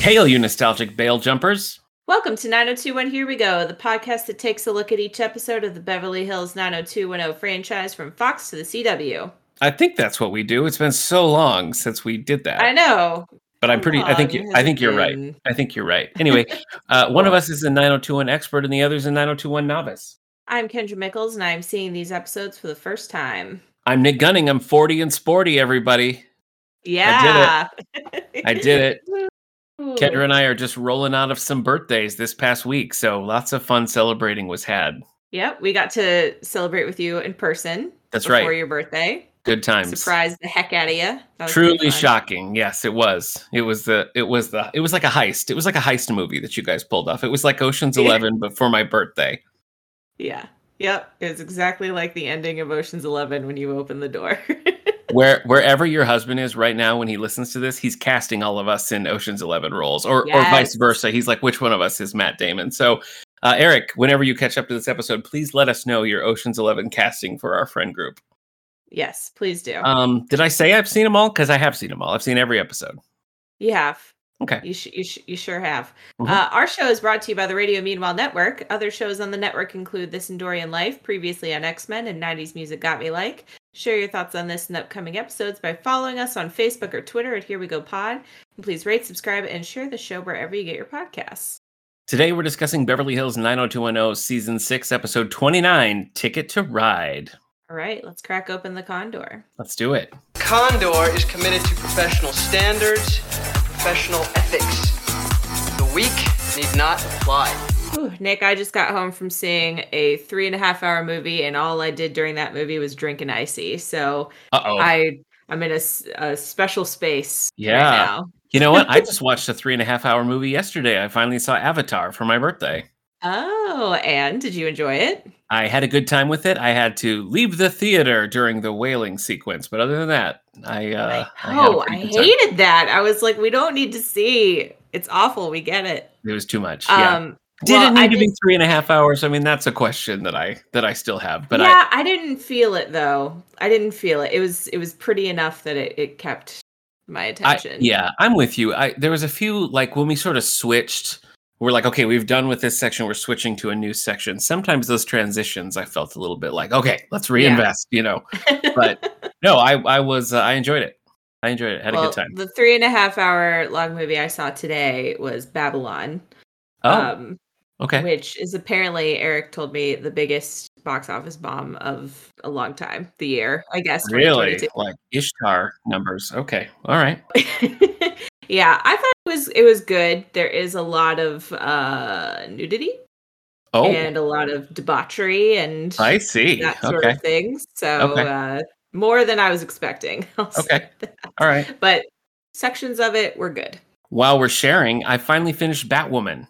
Hail, you nostalgic bail jumpers. Welcome to 9021 Here We Go, the podcast that takes a look at each episode of the Beverly Hills 90210 franchise from Fox to the CW. I think that's what we do. It's been so long since we did that. I know. but I'm pretty I think You, I think you're right. I think you're right. Anyway, uh, one of us is a 9021 expert and the other is a 9021 novice. I'm Kendra Mickles, and I'm seeing these episodes for the first time. I'm Nick Gunning. I'm 40 and sporty, everybody. Yeah. I did it. Ooh. Kendra and I are just rolling out of some birthdays this past week, so lots of fun celebrating was had. Yep, we got to celebrate with you in person. That's before right. your birthday. Good times. Surprised the heck out of you. Truly shocking. Yes, it was. It was the it was the it was like a heist. It was like a heist movie that you guys pulled off. It was like Ocean's 11 but for my birthday. Yeah. Yep. It was exactly like the ending of Ocean's Eleven when you open the door. Where wherever your husband is right now when he listens to this, he's casting all of us in Ocean's 11 roles or or vice versa. He's like which one of us is Matt Damon? So uh, Eric, whenever you catch up to this episode, please let us know your Ocean's 11 casting for our friend group. yes, please do. Um, did I say I've seen them all? Because I have seen them all. I've seen every episode. you have. Okay. You, sh- you, sh- you sure have. Mhm. Uh, our show is brought to you by the Radio Meanwhile Network. Other shows on the network include This Endorian Life, previously on X Men and 90s Music Got Me Like. Share your thoughts on this and upcoming episodes by following us on Facebook or Twitter at Here We Go Pod. And please rate, subscribe, and share the show wherever you get your podcasts. Today we're discussing Beverly Hills 90210 season 6 episode 29 Ticket to Ride. All right, let's crack open the condor. Let's do it. Condor is committed to professional standards and professional ethics. The weak need not apply. Whew, Nick, I just got home from seeing a three and a half hour movie, and all I did during that movie was drink an icy. So Uh-oh. I I'm in a, a special space Yeah. right now. You know what? I just watched a three and a half hour movie yesterday. I finally saw Avatar for my birthday. Oh, and did you enjoy it? I had a good time with it. I had to leave the theater during the whaling sequence, but other than that, I uh I oh, I pretty good time. hated that. I was like, we don't need to see. It's awful. We get it. It was too much. yeah. Um, Did well, it need I to be three and a half hours? I mean, that's a question that I that I still have. But yeah, I, didn't feel it though. I didn't feel it. It was it was pretty enough that it, it kept my I, I attention. yeah, I'm with you. I there was a few like when we sort of switched. We're like, okay, we've done with this section. We're switching to a new section. Sometimes those transitions, I felt a little bit like, okay, let's reinvest. You know, but no, I I was uh, I enjoyed it. I enjoyed it. Had a good time. the three and a half hour long movie I saw today was Babylon. Oh, um, okay. which is apparently Eric told me the biggest box office bomb of a long time, the year, I guess. Really, like Ishtar numbers. Okay, all right. yeah, I thought it was it was good. There is a lot of uh nudity Oh, and a lot of debauchery and I see. that sort Okay, of thing. So Okay. uh more than I was expecting. I'll Okay. all right. But sections of it were good. While we're sharing, I finally finished Batwoman.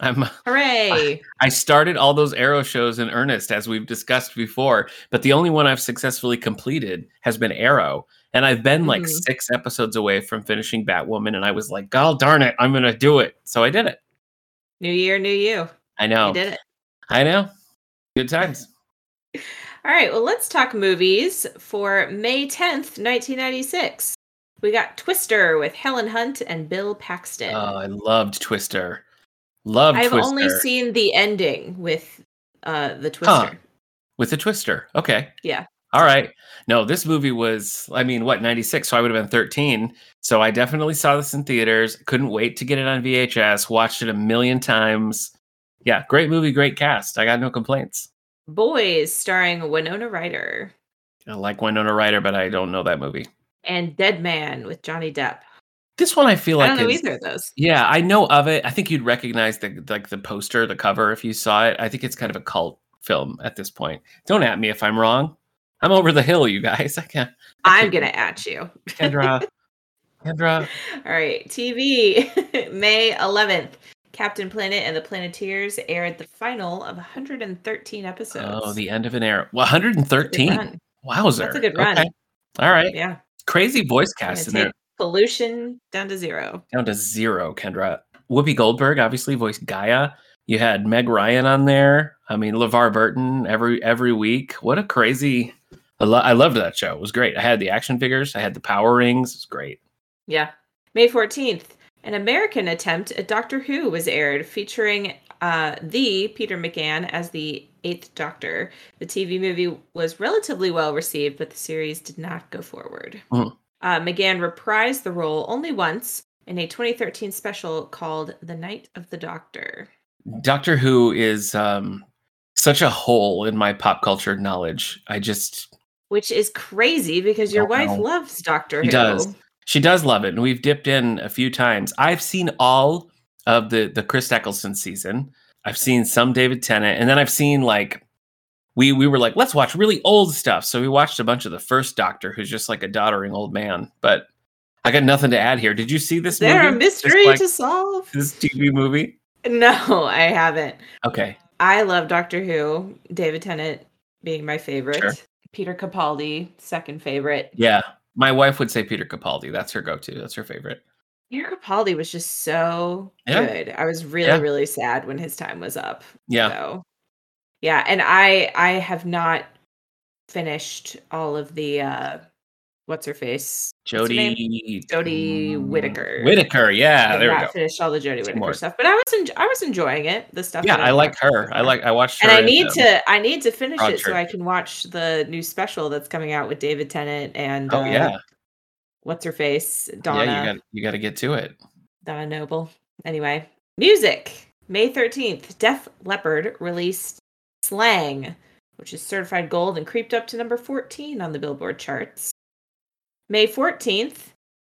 I'm Hooray. I started all those Arrow shows in earnest, as we've discussed before, but the only one I've successfully completed has been Arrow. And I've been like Mhm. six episodes away from finishing Batwoman, and I was like, God darn it, I'm gonna do it. So I did it. new year, new you. I know. You did it. I know. Good times. All right, well, let's talk movies for May 10th, 1996. We got Twister with Helen Hunt and Bill Paxton. Oh, I loved Twister. Loved I've Twister. only seen the ending with uh the Twister. Huh. with the Twister. Okay. Yeah. All right. No, this movie was, I mean, what, 96? So I would have been 13. So I definitely saw this in theaters. Couldn't wait to get it on VHS. Watched it a million times. Yeah, great movie, great cast. I got no complaints. Boys starring Winona Ryder I like Winona Ryder, but I don't know that movie. and Dead Man with Johnny Depp. This one I feel like I don't know either of those. Yeah, I know of it. I think you'd recognize the like the poster, the cover if you saw it. I think it's kind of a cult film at this point. Don't at me if I'm wrong. I'm over the hill, you guys. I can't. I'm gonna at you. Kendra. Kendra. All right, TV, May 11th. Captain Planet and the Planeteers aired the final of 113 episodes. Oh, the end of an era. Well, 113. run. Wowzer. That's a good run. Okay. All right. Yeah, Crazy voice cast in there. Pollution down to zero. Down to zero, Kendra. Whoopi Goldberg obviously voiced Gaia. You had Meg Ryan on there. I mean, LeVar Burton every every week. What a crazy. I, lo- I loved that show. It was great. I had the action figures. I had the power rings. It was great. Yeah. May 14th. An American attempt at Doctor Who was aired, featuring uh, the Peter McGann as the Eighth Doctor. The TV movie was relatively well received, but the series did not go forward. Mhm. Uh, McGann reprised the role only once in a 2013 special called The Night of the Doctor. Doctor Who is um, such a hole in my pop culture knowledge. I just Which is crazy because your wife know. loves Doctor She Who. does. she does love it, and we've dipped in a few times. I've seen all of the the Chris Eccleston season. I've seen some David Tennant, and then I've seen like we we were like, let's watch really old stuff. So we watched a bunch of the first Doctor, who's just like a doddering old man. But I got nothing to add here. Did you see this Is there a movie? This, mystery like, to solve? this TV movie? No, I haven't. Okay, I love Doctor Who. David Tennant being my favorite. Sure. Peter Capaldi, second favorite. yeah. My wife would say Peter Capaldi. That's her go-to. That's her favorite. Peter Capaldi was just so Yeah. good. I was really, Yeah. really sad when his time was up. Yeah. So, yeah, and I I have not finished all of the uh what's her face What's her Jodie mm, Whittaker. Whittaker, yeah, I've there we go. finished all the Jodie Two Whittaker more. stuff, but I was en- I was enjoying it. The stuff. Yeah, I I've like her. I like I watched her. and I need um, to I need to finish it so I can watch the new special that's coming out with David Tennant and Oh uh, yeah, what's her face Donna yeah. You got you got to get to it. Donna Noble. Anyway, music. May 13th, Def Leppard released Slang, which is certified gold and creeped up to number 14 on the Billboard charts. May 14th,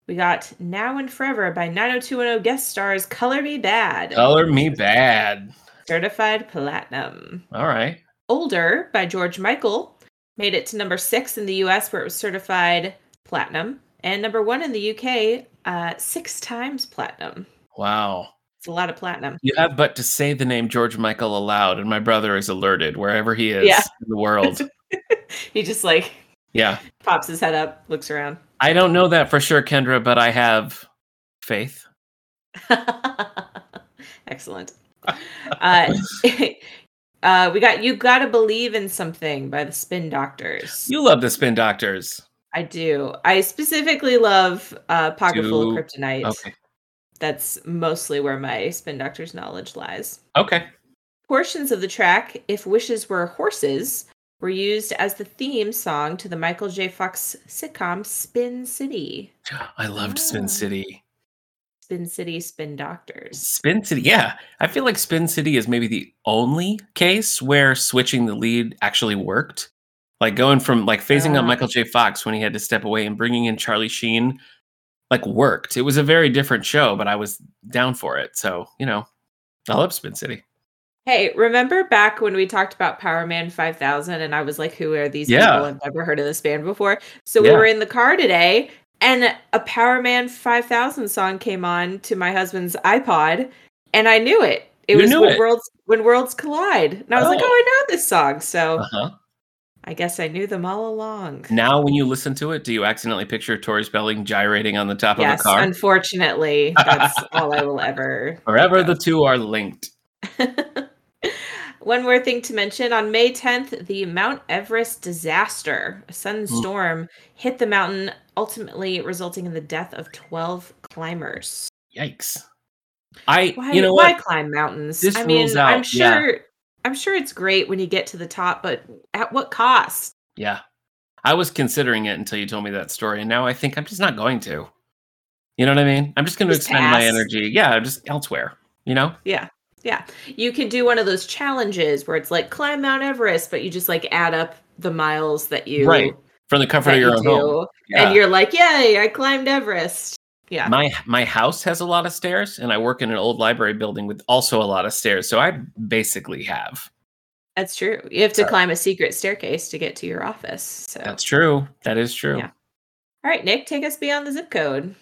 we got Now and Forever by 90210 guest stars Color Me Badd, Color me bad. certified platinum. All right. Older by George Michael made it to number six in the US, where it was certified platinum, and number one in the UK, uh, six times platinum. Wow. It's a lot of platinum. You have but to say the name George Michael aloud, and my brother is alerted wherever he is Yeah. in the world. He just like yeah. pops his head up, looks around. I don't know that for sure, Kendra, but I have faith. Excellent. Uh, uh, we got "You Gotta Believe in Something" by the Spin Doctors. You love the Spin Doctors. I do. I specifically love uh, "Pocket Full of Kryptonite." Okay. That's mostly where my Spin Doctors knowledge lies. Okay. Portions of the track "If Wishes Were Horses" were used as the theme song to the Michael J. Fox sitcom Spin City. I loved Ah. Spin City. Spin City, Spin Doctors. Spin City, yeah. I feel like Spin City is maybe the only case where switching the lead actually worked. Like going from like phasing out Ah. Michael J. Fox when he had to step away and bringing in Charlie Sheen, like worked. It was a very different show, but I was down for it. So you know, I love Spin City. Hey, remember back when we talked about Powerman 5000 and I was like, who are these Yeah. people? I've never heard of this band before. So we were in the car today and a Powerman 5000 song came on to my husband's iPod and I knew it. It You was when it? worlds when worlds collide. And I was like, Oh. "Oh, I know this song." So Uh-huh. I guess I knew them all along. Now, when you listen to it, do you accidentally picture Tori Spelling gyrating on the top yes, of a car? unfortunately, that's all I will ever Forever the two are linked. One more thing to mention on May 10th, the Mount Everest disaster, a sudden Mm. storm, hit the mountain, ultimately resulting in the death of 12 climbers. Yikes. I, Why, you know why what? climb mountains? This I mean, rules I'm out- yeah. I'm sure it's great when you get to the top, but at what cost? Yeah. I was considering it until you told me that story, and now I think I'm just not going to. You know what I mean? I'm just going to Just expend my energy. Yeah, just elsewhere. You know? Yeah. Yeah. You can do one of those challenges where it's like climb Mount Everest, but you just like add up the miles that you Right. From the comfort of your you own do, home. Yeah. and you're like, "Yay, I climbed Everest." Yeah. my my house has a lot of stairs, and I work in an old library building with also a lot of stairs. So I basically have. That's true. You have to So- climb a secret staircase to get to your office. So, That's true. That is true. Yeah. all right, Nick, take us beyond the zip code.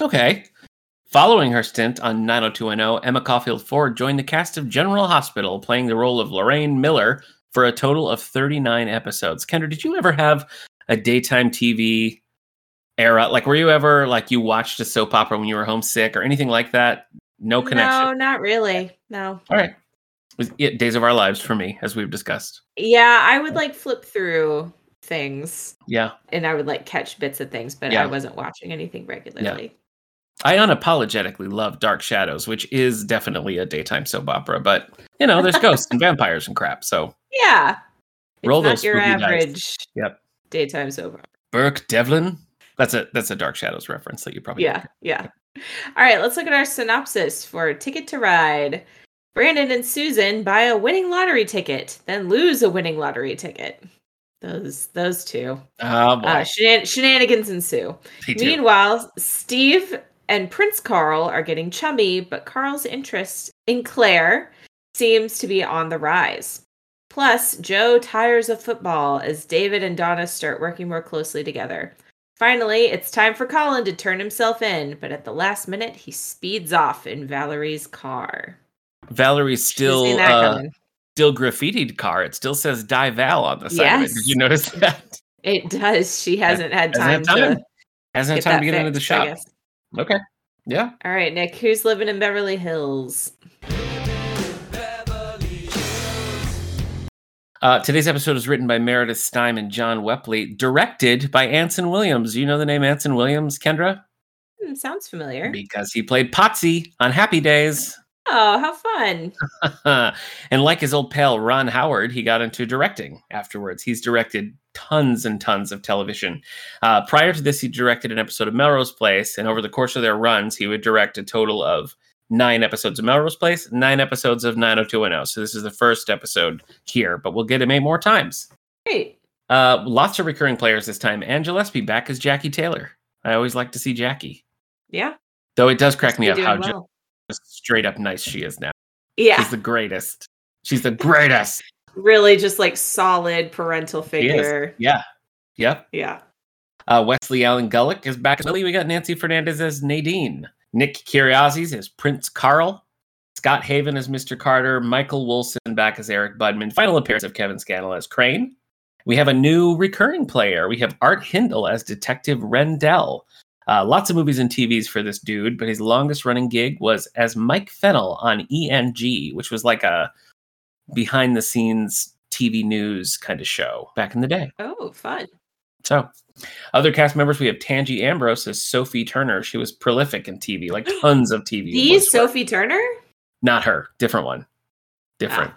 Okay. Following her stint on 90210, Emma Caulfield Ford joined the cast of General Hospital, playing the role of Lorraine Miller for a total of 39 episodes. Kendra, did you ever have a daytime TV era? Like, were you ever like you watched a soap opera when you were homesick or anything like that? No connection. No, not really. No. All right. It was it, Days of Our Lives for me, as we've discussed. Yeah, I would like flip through things Yeah. and I would like catch bits of things, but Yeah. I wasn't watching anything regularly. Yeah. I unapologetically love Dark Shadows, which is definitely a daytime soap opera, but you know, there's ghosts and vampires and crap. So Yeah. It's Roll not those your spooky dice. average Yep. daytime soap opera. Burke Devlin. That's a that's a Dark Shadows reference that you probably Yeah, yeah. All right, let's look at our synopsis for Ticket to Ride. Brandon and Susan buy a winning lottery ticket, then lose a winning lottery ticket. Those those two. Oh boy. Uh, shenan- shenanigans ensue. Meanwhile, Steve and Prince Carl are getting chummy, but Carl's interest in Claire seems to be on the rise. Plus, Joe tires of football as David and Donna start working more closely together. Finally, it's time for Colin to turn himself in, but at the last minute, he speeds off in Valerie's car. Valerie's still uh, still graffitied car. It still says Die Val on the side of it. Did you notice that? It does. She hasn't had time, Hasn't had time. to Hasn't get had time to get into the shop. Okay. Yeah. All right, Nick, who's living in Beverly Hills? Uh, today's episode is written by Meredith Stiehm and John Whelpley, directed by Anson Williams. You know the name Anson Williams, Kendra? Hmm, sounds familiar. Because he played Potsy on Happy Days. Oh, how fun. and like his old pal Ron Howard, he got into directing afterwards. He's directed tons and tons of television. Uh, prior to this, he directed an episode of Melrose Place, and over the course of their runs, he would direct a total of nine episodes of Melrose Place, nine episodes of 90210. So this is the first episode here, but we'll get him eight more times. Great. Uh, lots of recurring players this time. Ann Gillespie back as Jackie Taylor. I always like to see Jackie, Yeah. though it does crack me up how well. straight up nice she is now. Yeah. She's the greatest. She's the greatest. really just like solid parental figure. Yeah. Yep. Yeah. Uh, Wesley Allen Gullick is back as Lily. We got Nancy Fernandez as Nadine. Nick Kiriazis as Prince Carl. Scott Haven as Mr. Carter. Michael Wilson back as Eric Budman. Final appearance of Kevin Scannell as Crane. We have a new recurring player. We have Art Hindle as Detective Rendell. Uh, lots of movies and TVs for this dude, but his longest running gig was as Mike Fennell on ENG, which was like a behind the scenes TV news kind of show back in the day. Oh, fun. So, other cast members, we have Tangie Ambrose as Sophie Turner. She was prolific in TV, like tons of TV. The was work. Sophie Turner? Not her, different one. Different.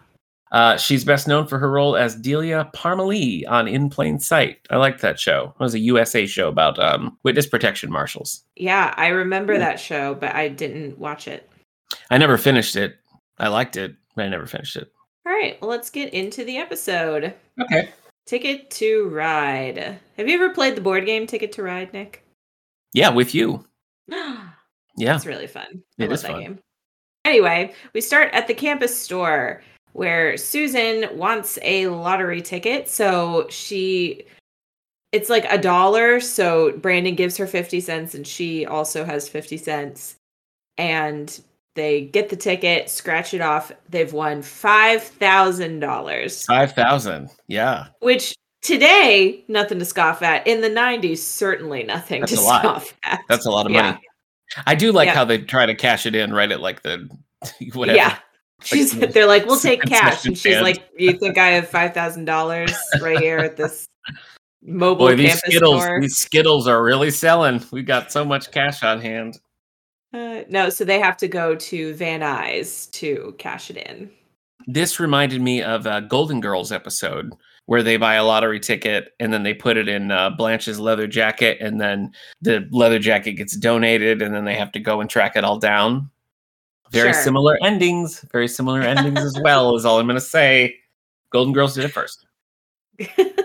Uh, she's best known for her role as Delia Parmalee on In Plain Sight. I liked that show. It was a USA show about um, witness protection marshals. Yeah, I remember that show, but I didn't watch it. I never finished it. I liked it, but I never finished it. All right, well, let's get into the episode. Okay. Ticket to Ride. Have you ever played the board game Ticket to Ride, Nick? Yeah, with you. Yeah. It's really fun. I It love is that fun. game. Anyway, we start at the campus store where Susan wants a lottery ticket. So she, it's like a dollar. So Brandon gives her 50 cents and she also has 50 cents. And they get the ticket, scratch it off. They've won $5,000, 5,000. Yeah. which today, nothing to scoff at. In the 90s, certainly nothing That's to lot. scoff at. That's a lot of Yeah. money. I do like Yeah. how they try to cash it in right at like the whatever. Yeah. She's they're like, we'll take cash. And she's like, You think I have five thousand dollars right here at this mobile Boy, these Skittles, store? these Skittles are really selling. We've got so much cash on hand. Uh, no, so they have to go to Van Nuys to cash it in. This reminded me of a Golden Girls episode where they buy a lottery ticket and then they put it in uh, Blanche's leather jacket, and then the leather jacket gets donated, and then they have to go and track it all down. Very Sure. similar endings. Very similar endings as well. Is all I'm going to say. Golden Girls did it first.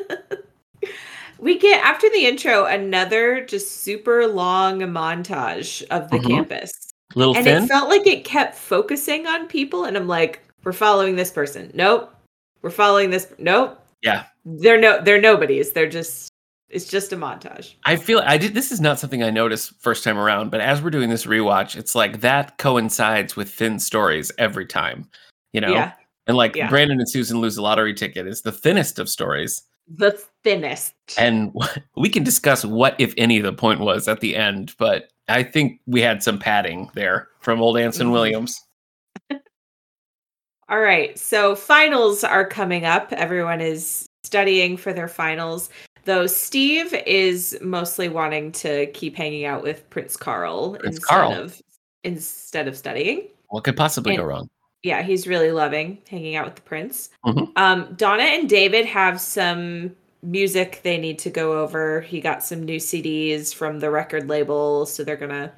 we get after the intro another just super long montage of the Mhm. campus. Little and thin. it felt like it kept focusing on people and i'm like we're following this person nope we're following this nope Yeah. they're no they're nobodies they're just it's just a montage I feel I did. This is not something I noticed first time around, but as we're doing this rewatch, it's like that coincides with thin stories every time, you know. yeah And like Yeah. Brandon and Susan lose a lottery ticket is the thinnest of stories, the thinnest and we can discuss what, if any, the point was at the end. But I think we had some padding there from old Anson Mhm. Williams. all right so finals are coming up everyone is studying for their finals Though Steve is mostly wanting to keep hanging out with Prince Carl Prince instead Carl. of instead of studying. What could possibly And- go wrong? Yeah, he's really loving hanging out with the prince. Mhm. Um, Donna and David have some music they need to go over. He got some new CDs from the record label, so they're gonna.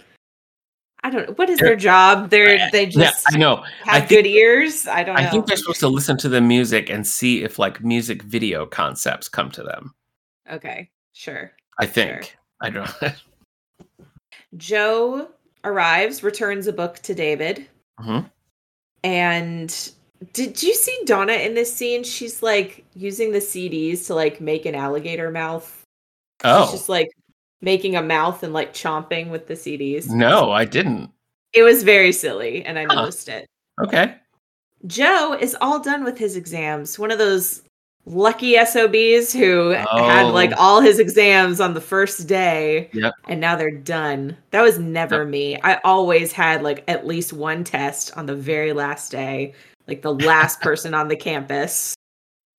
I don't know what is their job. They're they Yeah, just I know. I have think- good ears. I don't know. I think they're supposed to listen to the music and see if like music video concepts come to them. okay, sure. I think. I don't. Joe arrives, returns a book to David, Mhm. And did you see Donna in this scene? She's like using the CDs to like make an alligator mouth. She's Oh just like making a mouth and like chomping with the CDs. no, I didn't. It was very silly, and I Huh. noticed it. Okay. Joe is all done with his exams. One of those lucky SOBs who had oh. like Oh. all his exams on the first day Yep. and now they're done. That was never me. I always had like at least one test on the very last day, like the last person on the campus.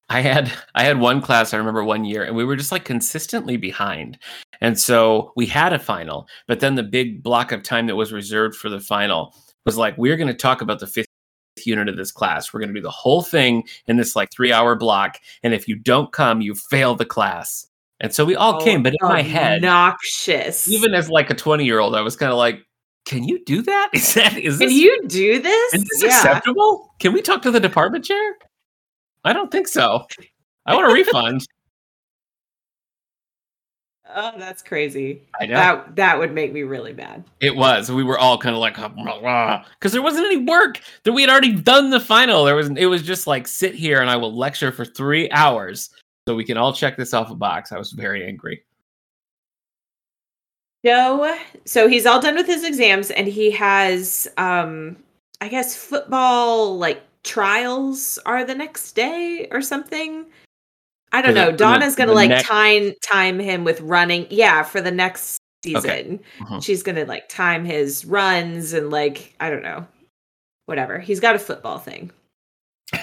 I had I had one class I remember one year and we were just like consistently behind. And so we had a final, but then the big block of time that was reserved for the final was like we're going to talk about the fifth unit of this class. We're going to do the whole thing in this like 3-hour block and if you don't come you fail the class. And so we all Oh, came, but in my head obnoxious. even as like a 20-year-old I was kind of like can you do that? Is that is can this, you do this? is this acceptable? Can we talk to the department chair? I don't think so. I want a refund. Oh, that's crazy. I know. That that would make me really mad. It was. We were all kind of like, because there wasn't any work that we had already done the final. There was. It was just like sit here and I will lecture for three hours so we can all check this off a box. I was very angry. Joe, so he's all done with his exams and he has um I guess football like trials are the next day or something. I don't know. the- Donna's gonna like next- time time him with running. Yeah, for the next season. Okay. Mhm. She's gonna like time his runs and like I don't know. Whatever. He's got a football thing.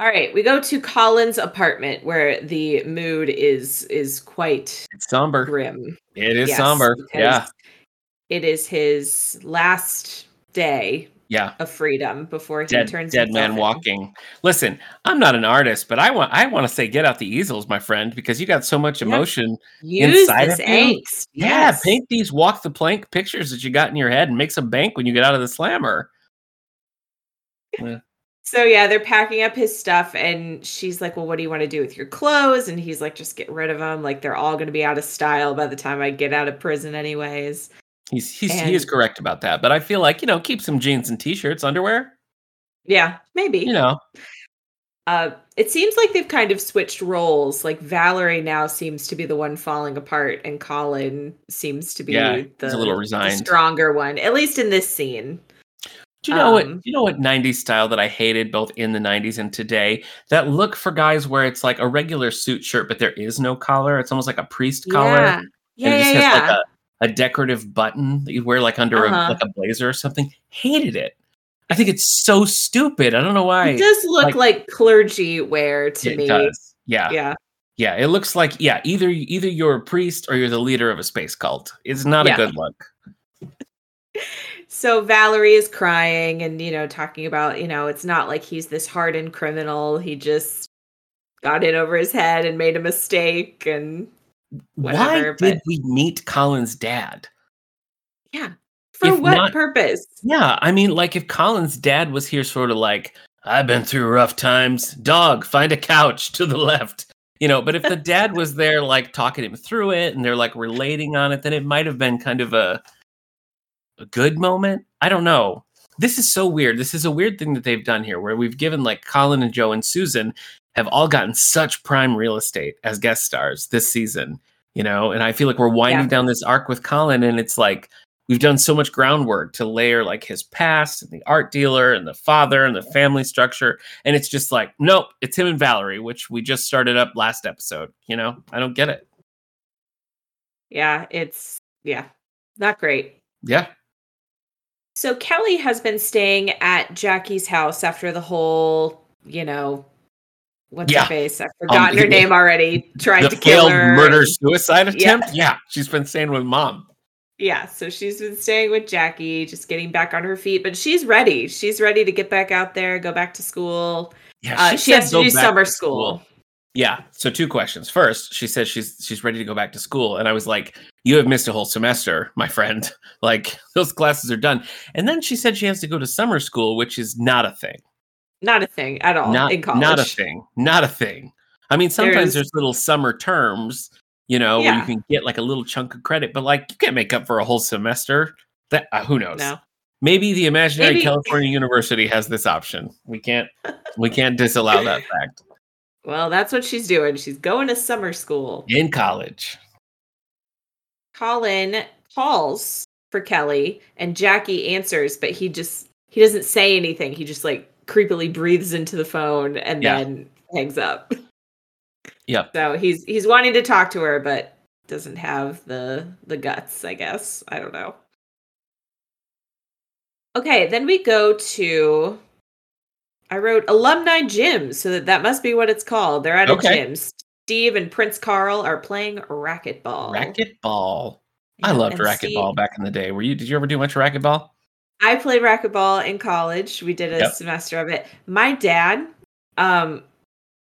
All right, we go to Colin's apartment where the mood is is quite it's somber. grim. It is Yes, somber. Yeah. It is his last day Yeah. of freedom before he Dead, turns dead man in. walking. Listen, I'm not an artist, but I want I want to say get out the easels, my friend, because you got so much emotion. Inside of you? angst. Yeah, Yes. paint these walk the plank pictures that you got in your head and make some bank when you get out of the slammer. So yeah, they're packing up his stuff, and she's like, "Well, what do you want to do with your clothes?" And he's like, "Just get rid of them. Like they're all going to be out of style by the time I get out of prison, anyways." He's he's he is correct about that, but I feel like you know keep some jeans and t-shirts, underwear. Yeah, maybe. You know, Uh, it seems like they've kind of switched roles. Like Valerie now seems to be the one falling apart, and Colin seems to be Yeah, the, a little resigned. stronger one, at least in this scene. do you know what? Um, Do you know what '90s style that I hated both in the '90s and today? That look for guys where it's like a regular suit shirt, but there is no collar. It's almost like a priest collar. Yeah, yeah, and yeah. yeah. like a, a decorative button that you wear like under Uh-huh. a, like a blazer or something. Hated it. I think it's so stupid. I don't know why. it does look like- like, clergy wear to it me. does. Yeah. Yeah, Yeah, it looks like yeah, either either you're a priest or you're the leader of a space cult. It's not Yeah. a good look. So Valerie is crying and you know talking about you know it's not like he's this hardened criminal. He just got in over his head and made a mistake and Whatever, Why did but- we meet Colin's dad? yeah. For If what not- purpose? Yeah, I mean, like if Colin's dad was here, sort of like I've been through rough times. Dog, find a couch to the left. You know, but if the dad was there, like talking him through it, and they're like relating on it, then it might have been kind of a a good moment. I don't know. This is so weird. This is a weird thing that they've done here, where we've given like Colin and Joe and Susan have all gotten such prime real estate as guest stars this season. You know, and I feel like we're winding Yeah. down this arc with Colin, and it's like we've done so much groundwork to layer like his past and the art dealer and the father and the family structure and it's just like nope it's him and valerie which we just started up last episode you know i don't get it Yeah, it's yeah, not great. yeah So Kelly has been staying at Jackie's house after the whole, you know, what's Yeah. her face? I've forgotten her name already. Tried the to kill failed her. murder suicide attempt. Yeah. she's been staying with mom. Yeah, so she's been staying with Jackie, just getting back on her feet, but she's ready. She's ready to get back out there, go back to school. Yeah, Uh, she has to do summer school. Yeah. So two questions. First, she says she's she's ready to go back to school, and I was like, "You have missed a whole semester, my friend. Like those classes are done." And then she said she has to go to summer school, which is not a thing. Not a thing at all not in college. not a thing. Not a thing. I mean, sometimes There's- there's little summer terms, you know, where you can get like a little chunk of credit, but like you can't make up for a whole semester. That uh, who knows? No. Maybe the imaginary Maybe- California University has this option. We can't we can't disallow that fact. Well, that's what she's doing. She's going to summer school. In college. Colin calls for Kelly and Jackie answers, but he just he doesn't say anything. He just like creepily breathes into the phone and Yeah. then hangs up. Yep. So he's he's wanting to talk to her, but doesn't have the the guts, I guess. I don't know. Okay, then we go to I wrote alumni gym, so that, that must be what it's called. They're at a gym. Steve and Prince Carl are playing racquetball. Racquetball. I loved and Steve- racquetball back in the day. Were you did you ever do much racquetball? I played racquetball in college. We did a Yep. semester of it. My dad um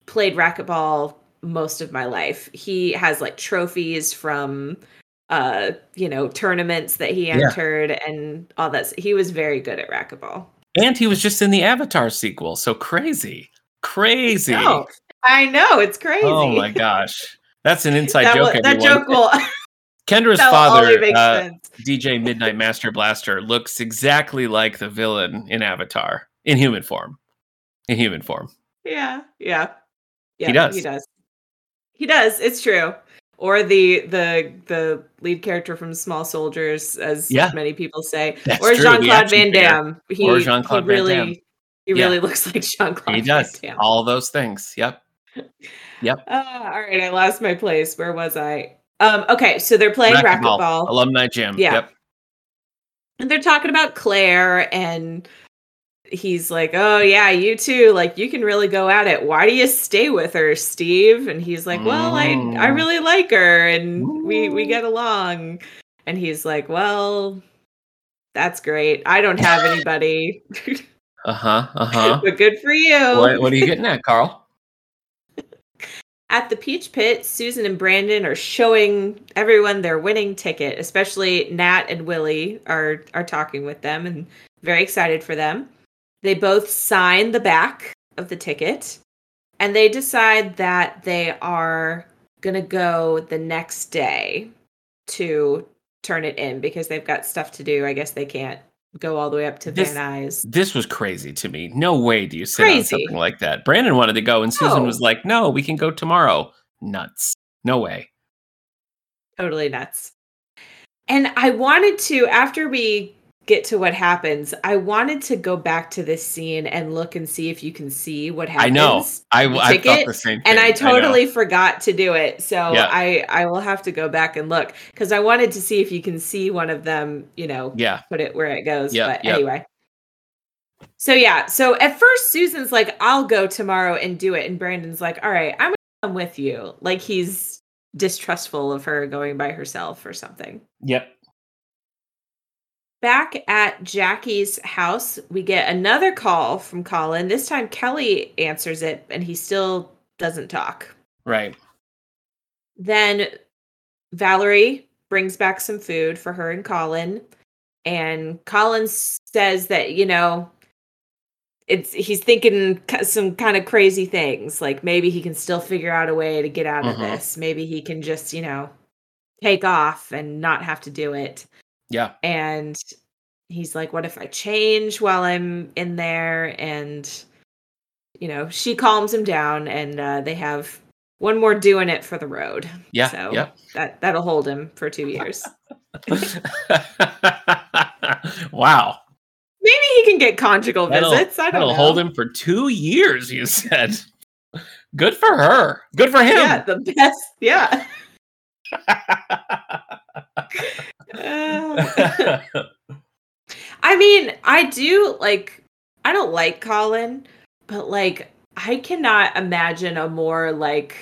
played racquetball most of my life. He has like trophies from uh, you know, tournaments that he Yeah. entered and all that. He was very good at racquetball. And he was just in the Avatar sequel. So crazy. Crazy. No, I know, it's crazy. Oh my gosh. That's an inside that, joke. will- that everyone. joke will Kendra's that'll father, uh. DJ Midnight Master Blaster, looks exactly like the villain in Avatar in human form. In human form. Yeah, yeah. Yeah, He does. He does. He does. It's true. Or the the the lead character from Small Soldiers, as Yeah. many people say, That's or Jean Claude Van. Damme. He, Or Jean-Claude he Van really, Damme. he Yeah. really looks like Jean Claude. He does Van all those things. Yep. Ah, all right, I lost my place. Where was I? Um, okay, so they're playing racquetball. Alumni gym. Yeah. Yep. and they're talking about Claire and he's like, "Oh yeah, you too. Like you can really go at it. Why do you stay with her, Steve?" And he's like, "Well, I I Mm. really like her and we we get along." And he's like, "Well, that's great. I don't have anybody, Uh-huh. Uh-huh. but good for you." what, what are you getting at, Carl? At the Peach Pit, Susan and Brandon are showing everyone their winning ticket, especially Nat and Willie are are talking with them and very excited for them. They both sign the back of the ticket and they decide that they are going to go the next day to turn it in because they've got stuff to do. I guess they can't go all the way up to This- Van Nuys. This was crazy to me. No way do you sit on something like that. Brandon wanted to go, and Susan No. was like, "No, we can go tomorrow." Nuts. No way. totally nuts. And I wanted to, after we get to what happens, I wanted to go back to this scene and look and see if you can see what happens. I know. I, I thought the same thing. And I totally forgot to do it. So Yeah. I I will have to go back and look because I wanted to see if you can see one of them, you know, Yeah. put it where it goes. Yep, but yep. anyway. So yeah, so at first Susan's like, I'll go tomorrow and do it. And Brandon's like, All right, I'm gonna come with you. Like he's distrustful of her going by herself or something. Yep. Back at Jackie's house, we get another call from Colin. This time Kelly answers it and he still doesn't talk. Right. Then Valerie brings back some food for her and Colin. And Colin says that, you know, it's he's thinking some kind of crazy things. Like maybe he can still figure out a way to get out of Mhm. this. Maybe he can just, you know, take off and not have to do it. Yeah. And he's like, What if I change while I'm in there? And, you know, she calms him down and uh, they have one more doing it for the road. Yeah. So Yep. that, that'll hold him for two years. wow. Maybe he can get conjugal That'll, visits. I don't that'll know. hold him for two years, you said. Good for her. Good for him. Yeah, the best. Yeah. Uh, I mean, I do like I don't like Colin, but like I cannot imagine a more like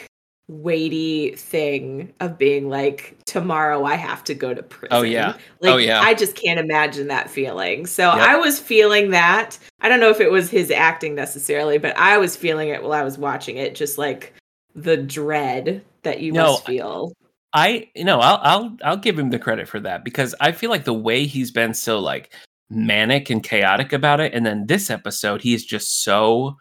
weighty thing of being like tomorrow I have to go to prison. Oh, yeah. Like Oh, yeah. I just can't imagine that feeling. So Yep. I was feeling that. I don't know if it was his acting necessarily, but I was feeling it while I was watching it just like the dread that you No, must feel. I you know I'll I'll I'll give him the credit for that because I feel like the way he's been so like manic and chaotic about it, and then this episode he's just so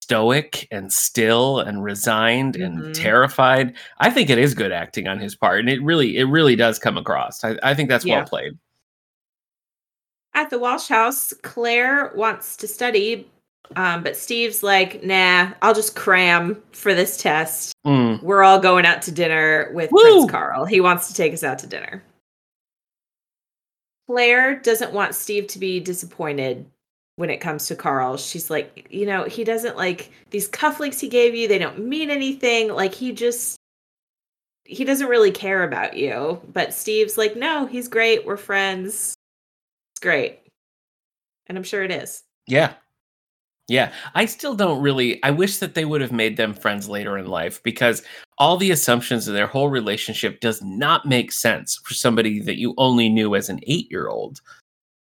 stoic and still and resigned Mhm. and terrified. I think it is good acting on his part, and it really it really does come across. I, I think that's Yeah. well played. At the Walsh house, Claire wants to study, um, but Steve's like, nah, I'll just cram for this test. Mm, We're all going out to dinner with Woo! Prince Carl. He wants to take us out to dinner. Claire doesn't want Steve to be disappointed when it comes to Carl. She's like, you know, he doesn't like these cufflinks he gave you, they don't mean anything. Like he just he doesn't really care about you. But Steve's like, no, he's great. We're friends. It's great. And I'm sure it is. Yeah. Yeah. I still don't really I wish that they would have made them friends later in life because all the assumptions of their whole relationship does not make sense for somebody that you only knew as an 8-year-old.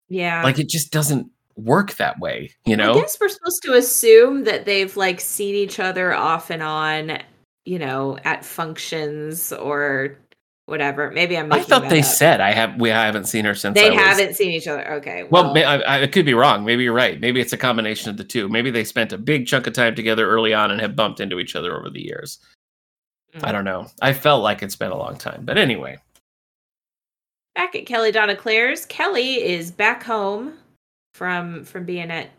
Yeah. Like it just doesn't work that way, you know? I guess we're supposed to assume that they've like seen each other off and on, you know, at functions or whatever. Maybe I'm. I thought they up. said I have we haven't seen her since they I haven't seen each other. Okay. Well, Well, I, I, could be wrong. Maybe you're right. Maybe it's a combination of the two. Maybe they spent a big chunk of time together early on and have bumped into each other over the years. Mm. I don't know. I felt like it's been a long time. But anyway, back at Kelly Donna Claire's, Kelly is back home from from being at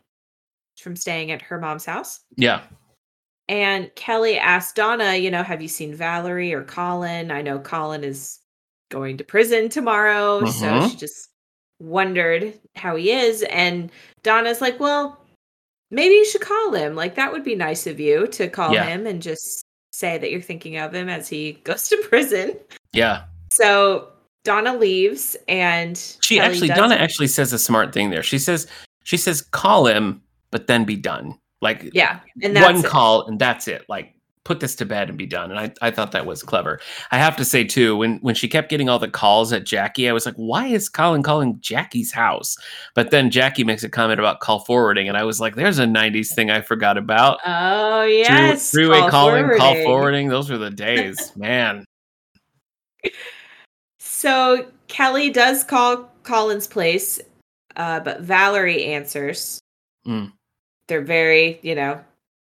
from staying at her mom's house. yeah. And Kelly asked Donna, you know, have you seen Valerie or Colin? I know Colin is going to prison tomorrow. So Mhm. she just wondered how he is. And Donna's like, well, maybe you should call him. Like, that would be nice of you to call Yeah. him and just say that you're thinking of him as he goes to prison. Yeah. So Donna leaves and She Kelly actually Donna it. actually says a smart thing there. She says she says call him, but then be done. Like Yeah. And that's one it. call and that's it. Like put this to bed and be done. And I, I thought that was clever. I have to say too, when when she kept getting all the calls at Jackie, I was like, why is Colin calling Jackie's house? But then Jackie makes a comment about call forwarding, and I was like, there's a 90s thing I forgot about. Oh yes. Three-way call calling, call forwarding. forwarding. Those were the days, man. So Kelly does call Colin's place, uh, but Valerie answers. Mm. They're very, you know,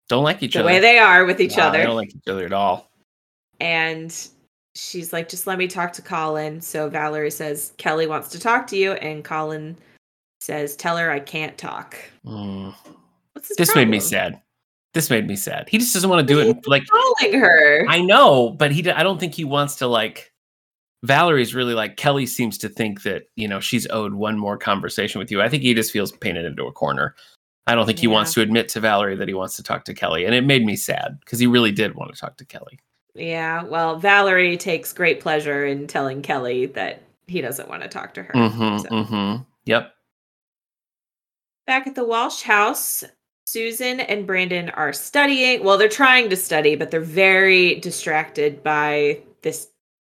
Don't like each the other. The way they are with each Wow, other. They don't like each other at all. and she's like, just let me talk to Colin. So Valerie says, Kelly wants to talk to you. And Colin says, tell her I can't talk. Mm. What's his This made me sad. This made me sad. He just doesn't want to do it. Like Calling her. I know, but he. I don't think he wants to like. Valerie's really like Kelly seems to think that you know she's owed one more conversation with you. I think he just feels painted into a corner. I don't think he Yeah. wants to admit to Valerie that he wants to talk to Kelly, and it made me sad because he really did want to talk to Kelly. yeah. Well, Valerie takes great pleasure in telling Kelly that he doesn't want to talk to her. Mm-hmm. So- Mm-hmm. Yep. Back at the Walsh house, Susan and Brandon are studying. Well, they're trying to study, but they're very distracted by this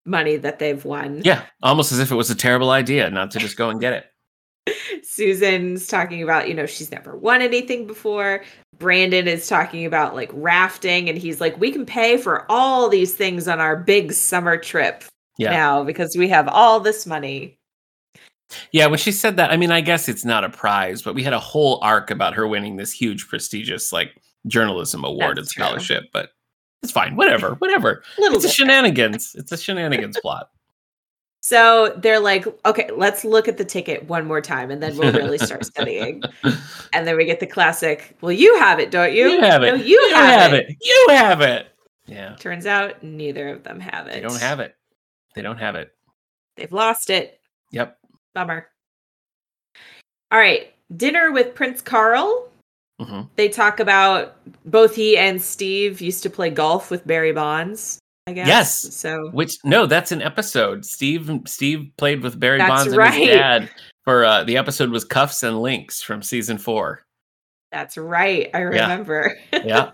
money that they've won. Yeah. Almost as if it was a terrible idea not to just go and get it. Susan's talking about, you know, she's never won anything before. Brandon is talking about like rafting, and he's like, we can pay for all these things on our big summer trip Yeah. now because we have all this money. Yeah, when she said that, I mean, I guess it's not a prize, but we had a whole arc about her winning this huge, prestigious, like journalism award and That's true. scholarship. But it's fine, whatever, whatever. Little It's a shenanigans. It's a shenanigans plot. So they're like, okay, let's look at the ticket one more time and then we'll really start studying. And then we get the classic, well, you have it, don't you? You have it. No, you, have, it. You have it. Yeah, Turns out neither of them have it. they don't have it. They don't have it. They've lost it. Yep. Bummer. All right. Dinner with Prince Carl. hmm They talk about both he and Steve used to play golf with Barry Bonds, I guess. Yes. So Which no, that's an episode. Steve Steve played with Barry That's Bonds and right. his dad for uh, the episode was Cuffs and Links from season four. That's right. I remember. Yeah.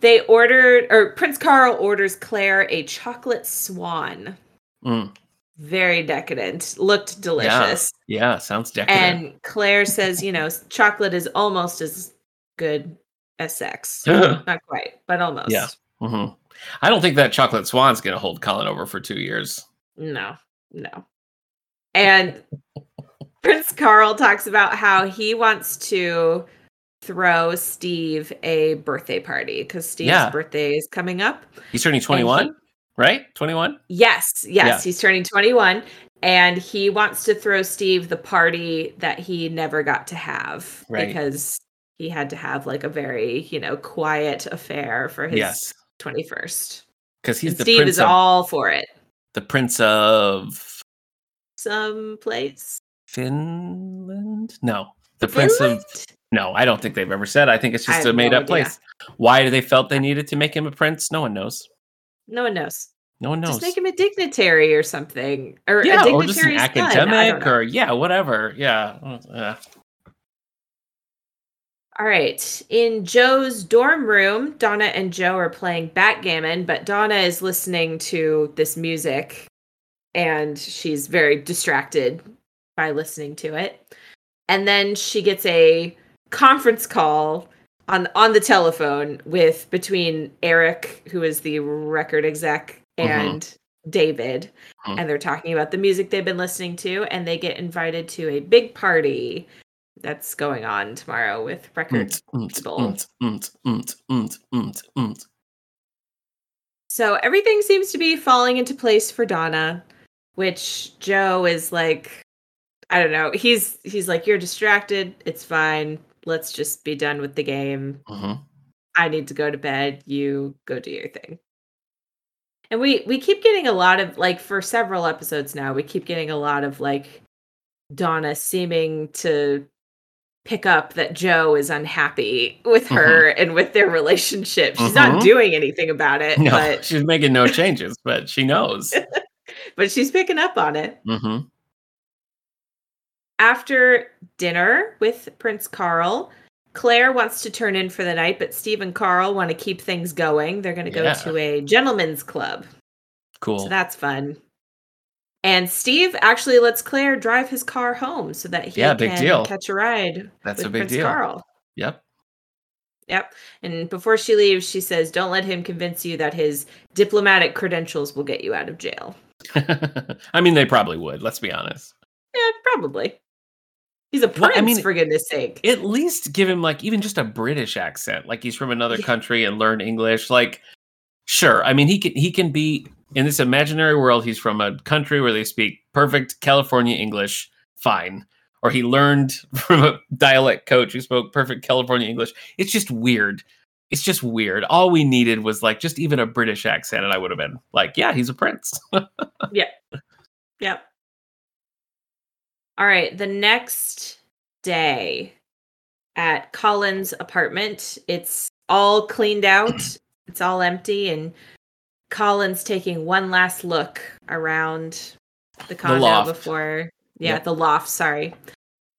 they ordered, or Prince Carl orders Claire a chocolate swan. Mm. Very decadent. Looked delicious. Yeah. Sounds decadent. And Claire says, you know, chocolate is almost as good as sex. Not quite, but almost. Yeah. hmm I don't think that chocolate swan's going to hold Colin over for two years. No, no. And Prince Carl talks about how he wants to throw Steve a birthday party because Steve's Yeah. birthday is coming up. He's turning 21, right? 21? Yes, yes, Yeah. he's turning 21 and he wants to throw Steve the party that he never got to have Right. because he had to have like a very, you know, quiet affair for his Yes. 21st. Because he's And the Steve prince is of, all for it. the prince of Some place. Finland? No. The prince of No, I don't think they've ever said. I think it's just a have no made up idea. place. Why do they felt they needed to make him a prince? No one knows. No one knows. No one knows. Just make him a dignitary or something, or yeah, a or just an dignitary's son. Academic, or yeah, whatever. Yeah. Uh, All right. In Joe's dorm room, Donna and Joe are playing backgammon, but Donna is listening to this music and she's very distracted by listening to it. And then she gets a conference call on on the telephone with between Eric, who is the record exec, Mhm. and David. Mhm. And they're talking about the music they've been listening to, and they get invited to a big party that's going on tomorrow with record mm, people. mm. So everything seems to be falling into place for Donna, which Joe is like, I don't know. He's he's like, you're distracted. It's fine. Let's just be done with the game. Mhm. I need to go to bed. You go do your thing. And we we keep getting a lot of like for several episodes now. We keep getting a lot of like Donna seeming to pick up that Joe is unhappy with her and with their relationship. She's not Mhm. doing anything about it, No, but she's making no changes, but she knows. but she's picking up on it. hmm After dinner with Prince Carl, Claire wants to turn in for the night, but Steve and Carl want to keep things going. They're going to go Yeah. to a gentleman's club. Cool. So that's fun. And Steve actually lets Claire drive his car home so that he Yeah, big can deal. catch a ride That's with a big Prince deal. Carl. Yep. Yep. And before she leaves, she says, Don't let him convince you that his diplomatic credentials will get you out of jail. I mean, they probably would. Let's be honest. Yeah, probably. He's a Well, prince, I mean, for goodness sake. At least give him like even just a British accent, like he's from another Yeah. country and learn English. Like, sure. I mean, he can he can be in this imaginary world. He's from a country where they speak perfect California English. Fine. Or he learned from a dialect coach who spoke perfect California English. It's just weird. It's just weird. All we needed was like just even a British accent, and I would have been like, yeah, he's a prince. Yeah. Yep. All right. The next day at Colin's apartment, it's all cleaned out, it's all empty, and Colin's taking one last look around the condo loft. before, yeah, Yep. the loft, sorry,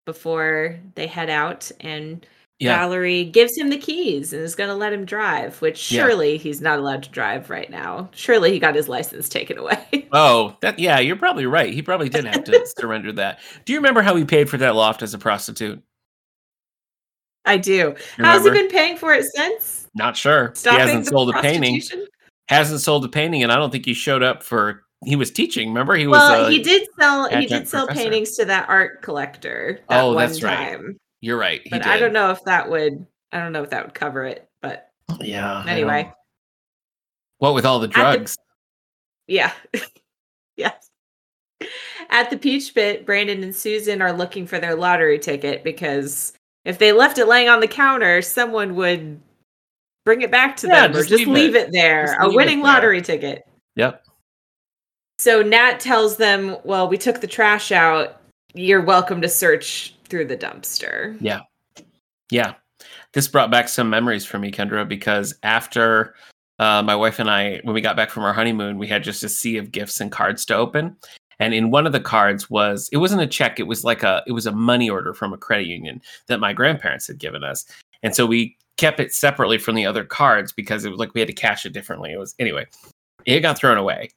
before they head out. And yeah. Valerie gives him the keys and is going to let him drive, which Yeah. surely he's not allowed to drive right now. Surely he got his license taken away. Oh, that yeah, you're probably right. He probably did have to surrender that. Do you remember how he paid for that loft as a prostitute? I do. How's he been paying for it since? Not sure. Stopping he hasn't the sold a painting. Prostitution? Hasn't sold a painting, and I don't think he showed up for. He was teaching. Remember, he was. Well, he did sell. He did sell professor. paintings to that art collector. That Oh, one that's right. time. You're right. He But did. I don't know if that would. I don't know if that would cover it. But Yeah. Anyway, what with all the the- drugs? yeah, yes. At the Peach Pit, Brandon and Susan are looking for their lottery ticket because if they left it laying on the counter, someone would bring it back to Yeah, them or just just leave leave, it. it. there. Just a winning there. lottery ticket. Yep. So Nat tells them, "Well, we took the trash out. You're welcome to search through the dumpster." Yeah. Yeah. This brought back some memories for me, Kendra, because after uh, my wife and I, when we got back from our honeymoon, we had just a sea of gifts and cards to open. And in one of the cards was it wasn't a check, it was like a it was a money order from a credit union that my grandparents had given us. And so we kept it separately from the other cards because it was like we had to cash it differently. It was anyway, it got thrown away.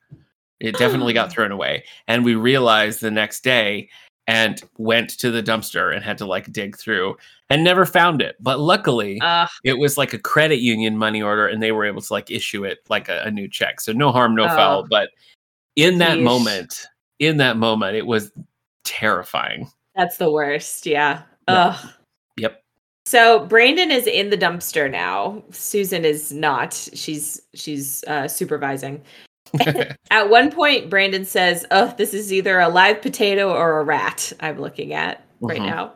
It definitely got thrown away. And we realized the next day and went to the dumpster and had to like dig through and never found it. But luckily, Uh, it was like a credit union money order and they were able to like issue it like a, a new check. So no harm, no Oh. foul. But in that moment, in that moment, it was terrifying. that's the worst. Yeah. Yeah. Ugh. So Brandon is in the dumpster now. Susan is not. She's she's uh, supervising. At one point, Brandon says, "Oh, this is either a live potato or a rat." I'm looking at right Mhm. now.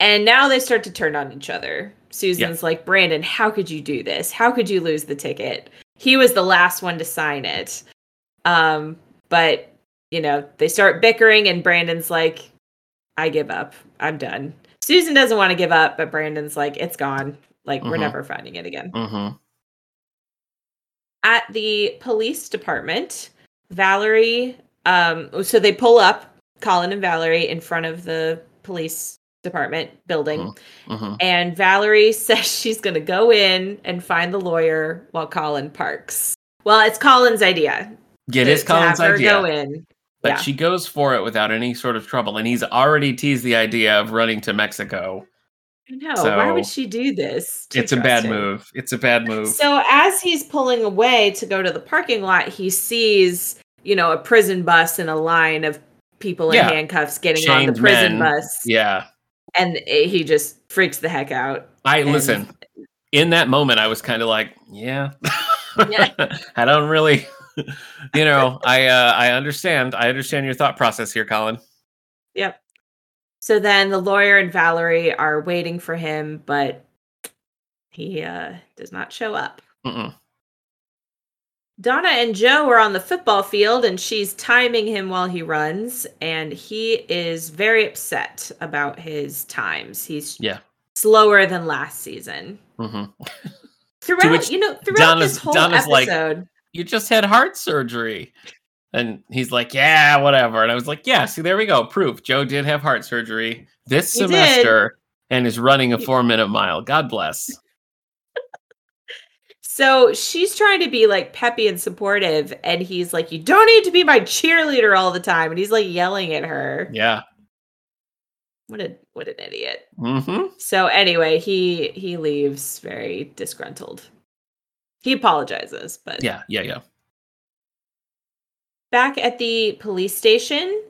And now they start to turn on each other. Susan's like, "Brandon, how could you do this? How could you lose the ticket? He was the last one to sign it." Um, but you know, they start bickering, and Brandon's like, "I give up. I'm done." Susan doesn't want to give up, but Brandon's like, "It's gone. Like we're Mhm. never finding it again." hmm at the police department, Valerie, um, so they pull up Colin and Valerie in front of the police department building, hmm and Valerie says she's going to go in and find the lawyer while Colin parks. Well, it's Colin's idea. It to- is to Colin's her idea. Go in. But Yeah. she goes for it without any sort of trouble. And he's already teased the idea of running to Mexico. I know. Why would she do this? It's a bad him? move. It's a bad move. So as he's pulling away to go to the parking lot, he sees, you know, a prison bus and a line of people in Yeah. handcuffs getting on the prison men. bus. yeah. And it- he just freaks the heck out. I And- listen. In that moment, I was kind of like, yeah. Yeah. I don't really, you know, I uh, I understand. I understand your thought process here, Colin. Yep. So then the lawyer and Valerie are waiting for him, but he uh, does not show up. Mm-mm. Donna and Joe are on the football field and she's timing him while he runs and he is very upset about his times. He's Yeah. slower than last season. hmm Throughout, you know, throughout Donna's- this whole Donna's like, episode, You just had heart surgery. And he's like, yeah, whatever. And I was like, yeah, see, there we go. Proof. Joe did have heart surgery this He did. semester and is running a four minute mile. God bless. so she's trying to be like peppy and supportive, and he's like, "You don't need to be my cheerleader all the time," and he's like yelling at her. Yeah. What a what an idiot. hmm So anyway, he he leaves very disgruntled. He apologizes, but Yeah. Yeah. Yeah. back at the police station,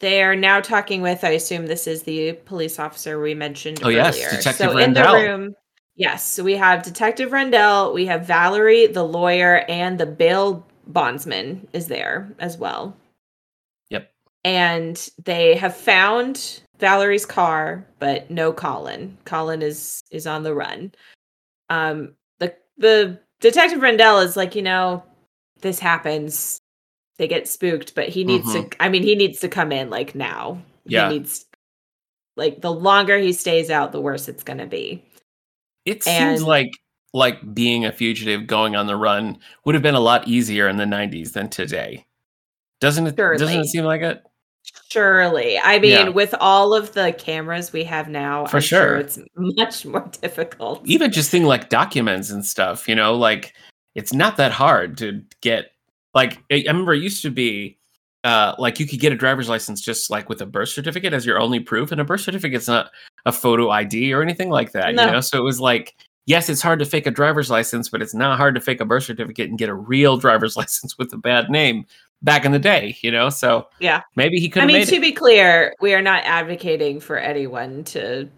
they are now talking with. I assume this is the police officer we mentioned Oh, yes, earlier. Detective so in the room, yes, so we have Detective Rendell, we have Valerie, the lawyer, and the bail bondsman is there as well. Yep. And they have found Valerie's car, but no Colin. Colin is is on the run. Um, the the Detective Rendell is like, you know, this happens. They get spooked, but he needs to. Mm-hmm. I mean, he needs to come in like now. Yeah. He needs like the longer he stays out, the worse it's gonna be. It seems like like being a fugitive going on the run would have been a lot easier in the 90s than today. Doesn't it doesn't it seem like it? Surely, I mean, Yeah. with all of the cameras we have now, For I'm sure. sure. it's much more difficult. Even just thing like documents and stuff, you know, like it's not that hard to get like I I remember it used to be uh like you could get a driver's license just like with a birth certificate as your only proof and a birth certificate's not a photo ID or anything like that, No. you know? So it was like yes, it's hard to fake a driver's license, but it's not hard to fake a birth certificate and get a real driver's license with a bad name back in the day, you know? So Yeah. maybe he could I mean, to it. be clear, we are not advocating for anyone to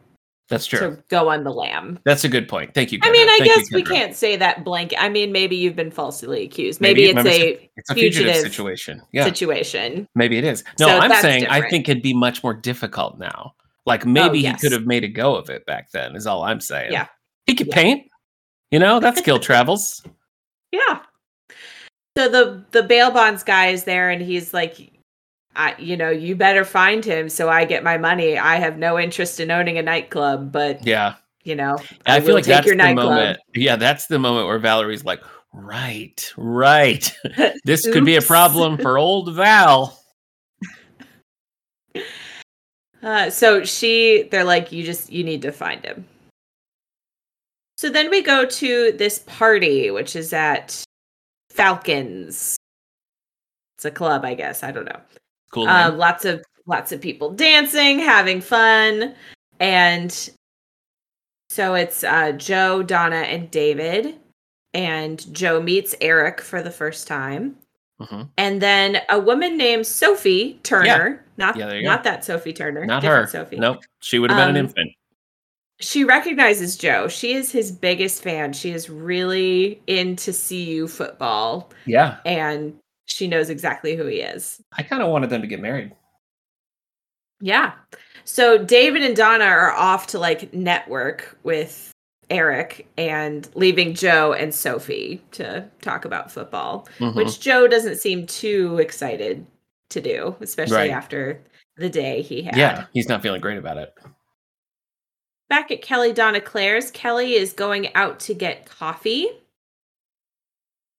That's true. to go on the lam. That's a good point. Thank you. I mean, I Thank you, guess we can't say that blank. I mean, maybe you've been falsely accused. Maybe- Maybe, it's a It's a fugitive, fugitive situation. Yeah. situation. Maybe it is. No, So I'm saying I think it'd be much more difficult now. Like maybe he oh, yes. could have made a go of it back then, is all I'm saying. Yeah. He could Yeah. paint. You know, that skill travels. Yeah. So the the bail bonds guy is there, and he's like, I, you know, you better find him so I get my money. I have no interest in owning a nightclub, but Yeah. you know, I, I, feel like take that's your the nightclub. moment. Yeah, that's the moment where Valerie's like, right, right. this could be a problem for old Val. Uh, so she, they're like, you just, you need to find him. So then we go to this party, which is at Falcons. It's a club, I guess. I don't know. Cool. Um, name. lots of lots of people dancing, having fun, and so it's uh, Joe, Donna, and David. And Joe meets Eric for the first time, Mhm. and then a woman named Sophie Turner. Not Yeah, not that Sophie Turner. Not her. Sophie. Nope. She would have been an Um, infant. She recognizes Joe. She is his biggest fan. She is really into CU football, Yeah. and she knows exactly who he is. I kind of wanted them to get married. Yeah. So David and Donna are off to like network with Eric and leaving Joe and Sophie to talk about football, Mhm. which Joe doesn't seem too excited to do, especially Right. after the day he had. yeah, he's not feeling great about it. Back at Kelly Donna Claire's, Kelly is going out to get coffee.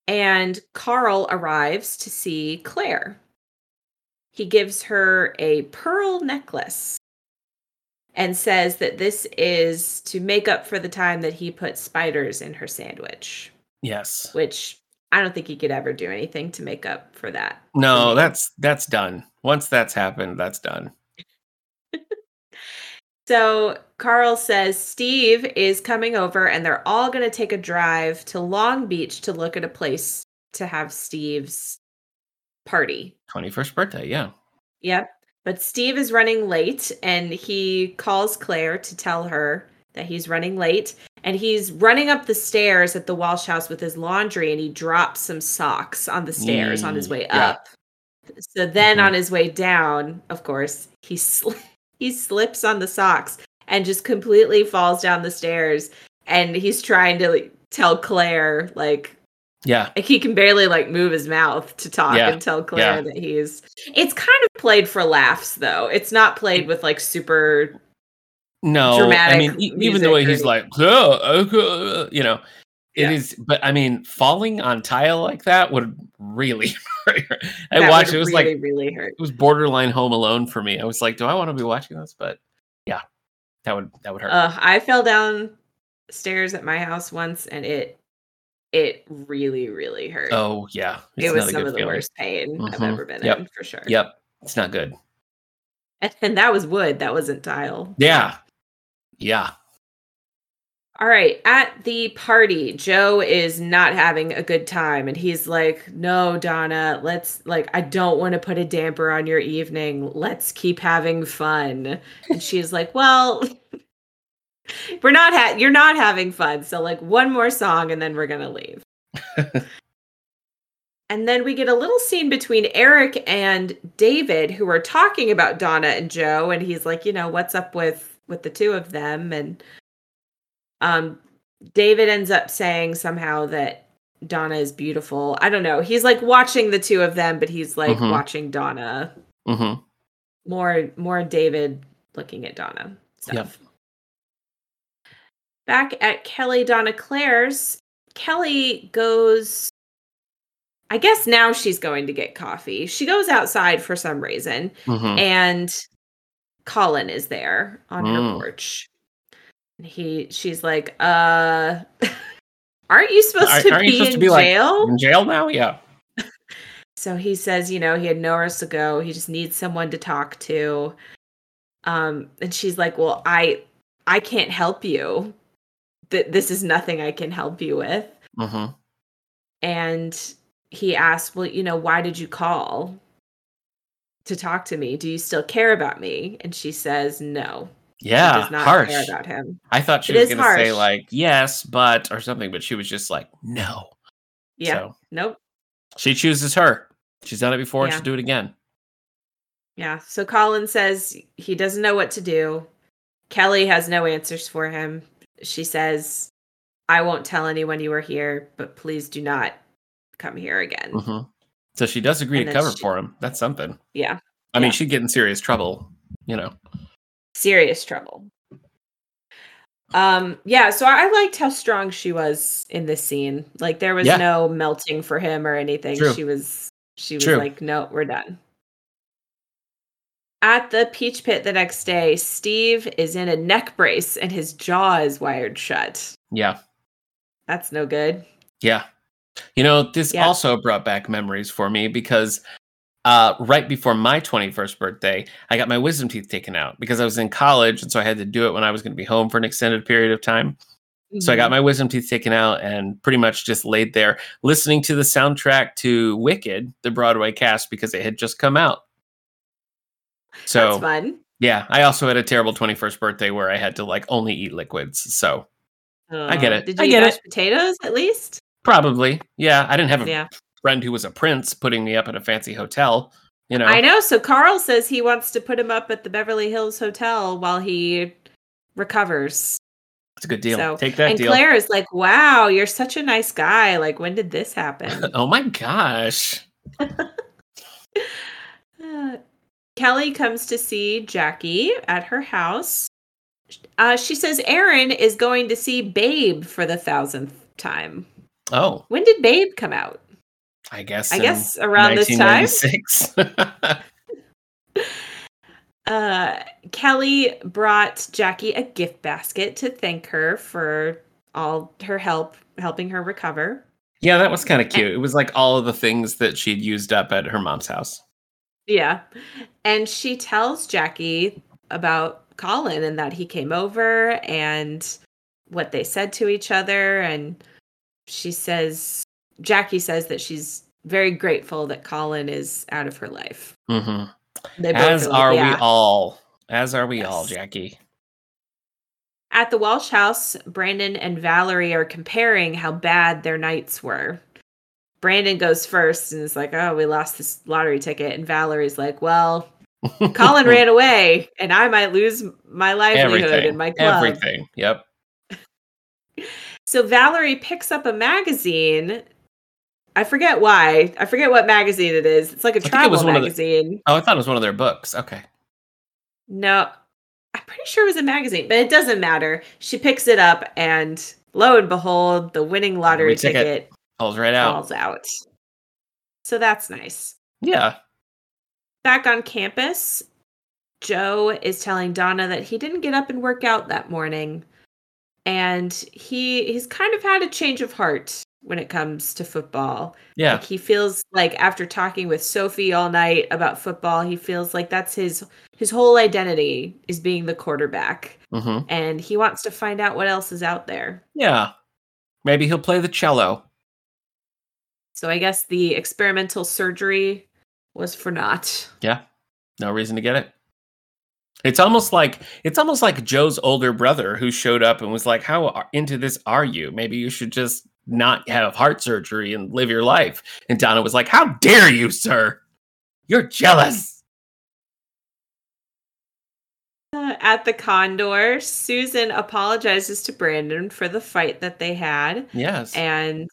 And Carl arrives to see Claire. He gives her a pearl necklace and says that this is to make up for the time that he put spiders in her sandwich, Yes. which I don't think he could ever do anything to make up for that. No, that's that's done. Once that's happened, that's done. So Carl says Steve is coming over and they're all going to take a drive to Long Beach to look at a place to have Steve's party. 21st birthday, yeah. Yep. But Steve is running late and he calls Claire to tell her that he's running late. And he's running up the stairs at the Walsh house with his laundry and he drops some socks on the stairs on his Mm, way yeah. up. So then Mhm. on his way down, of course, he sli- he slips on the socks and just completely falls down the stairs and he's trying to like, tell Claire like Yeah. like he can barely like move his mouth to talk Yeah, and tell Claire yeah. that he's it's kind of played for laughs though. It's not played with like super No, dramatic. I mean, even the way or he's like, "Uh, uh, uh," you know, it Yeah. is. But I mean, falling on tile like that would really. hurt. I that watched it was really, like really hurt. it was borderline Home Alone for me. I was like, do I want to be watching this? But yeah, that would that would hurt. Uh, I fell down stairs at my house once and it it really, really hurt. oh yeah, it's it was some of the feeling. worst pain I've Mhm. ever been Yep. in for sure. Yep, it's not good. And, and that was wood, that wasn't tile. Yeah, yeah. All right, at the party, Joe is not having a good time and he's like, "No, Donna, let's like I don't want to put a damper on your evening. Let's keep having fun." And she's like, "Well, we're not ha- you're not having fun. So like one more song and then we're going to leave." and then we get a little scene between Eric and David who are talking about Donna and Joe and he's like, "You know, what's up with with the two of them?" and um David ends up saying somehow that Donna is beautiful. I don't know. He's like watching the two of them, but he's like Mhm. watching Donna. hmm More more David looking at Donna stuff. Yep. Back at Kelly Donna Claire's, Kelly goes I guess now she's going to get coffee. She goes outside for some reason hmm and Colin is there on her Mm. porch. And he she's like, uh aren't you supposed Aren't- to be supposed to in be, like, jail? In jail now? Yeah. so he says, you know, he had nowhere else to go. He just needs someone to talk to. Um, and she's like, Well, I I can't help you. That this is nothing I can help you with. hmm And he asked, Well, you know, why did you call to talk to me? Do you still care about me? And she says, No. She Yeah. does not harsh. care about him. I thought she It was going to say like yes, but or something, but she was just like no. Yeah. So Nope. she chooses her. She's done it before. Yeah. She'll do it again. Yeah. So Colin says he doesn't know what to do. Kelly has no answers for him. She says, I won't tell anyone you were here, but please do not come here again. hmm So she does agree And to cover she- for him. That's something. Yeah. I mean, she'd get in serious trouble. You know. Serious trouble. Um, yeah, so I liked how strong she was in this scene. Like there was Yeah. no melting for him or anything. True. She was she was True. like, No, we're done. At the Peach Pit the next day, Steve is in a neck brace and his jaw is wired shut. Yeah. That's no good. Yeah. You know, this Yeah. also brought back memories for me because uh, right before my 21st birthday, I got my wisdom teeth taken out because I was in college. And so I had to do it when I was going to be home for an extended period of time. So I got Mhm. my wisdom teeth taken out and pretty much just laid there listening to the soundtrack to Wicked, the Broadway cast, because it had just come out. So That's fun. yeah, I also had a terrible 21st birthday where I had to like only eat liquids. So I get Uh, it. Did I you get eat it. potatoes at least? probably, yeah, I didn't have a Yeah. Friend who was a prince putting me up at a fancy hotel. You know, I know. So Carl says he wants to put him up at the Beverly Hills Hotel while he recovers. it's a good deal. So- Take that and deal. Claire is like, "Wow, you're such a nice guy. Like, when did this happen?" oh my gosh. Uh, Kelly comes to see Jackie at her house. Uh, she says Aaron is going to see Babe for the thousandth time. Oh, When did Babe come out? I guess. I guess around this time. 1996. Uh, Kelly brought Jackie a gift basket to thank her for all her help helping her recover. yeah, that was kind of cute. It was like all of the things that she'd used up at her mom's house. Yeah. And she tells Jackie about Colin and that he came over and what they said to each other. And she says, Jackie says that she's very grateful that Colin is out of her life. hmm both As like, are we all. As are we all, Jackie. At the Walsh house, Brandon and Valerie are comparing how bad their nights were. Brandon goes first and is like, Oh, we lost this lottery ticket. And Valerie's like, Well, Colin ran away and I might lose my livelihood everything. in my club. Everything. Yep. So Valerie picks up a magazine. I forget why. I forget what magazine it is. It's like a it travel one of the- magazine. Oh, I thought it was one of their books. Okay. No, I'm pretty sure it was a magazine, but it doesn't matter. She picks it up, and lo and behold, the winning lottery Lottery ticket ticket Falls right out. falls out. So that's nice. Yeah. Back on campus, Joe is telling Donna that he didn't get up and work out that morning. And he he's kind of had a change of heart when it comes to football. Yeah. Like he feels like after talking with Sophie all night about football, he feels like that's his his whole identity is being the quarterback. hmm And he wants to find out what else is out there. Yeah. Maybe he'll play the cello. So I guess the experimental surgery was for naught. Yeah. No reason to get it. It's almost like it's almost like Joe's older brother who showed up and was like, "How into this are you? Maybe you should just not have heart surgery and live your life." And Donna was like, "How dare you, sir? You're jealous." Uh, at the Condor, Susan apologizes to Brandon for the fight that they had. Yes. and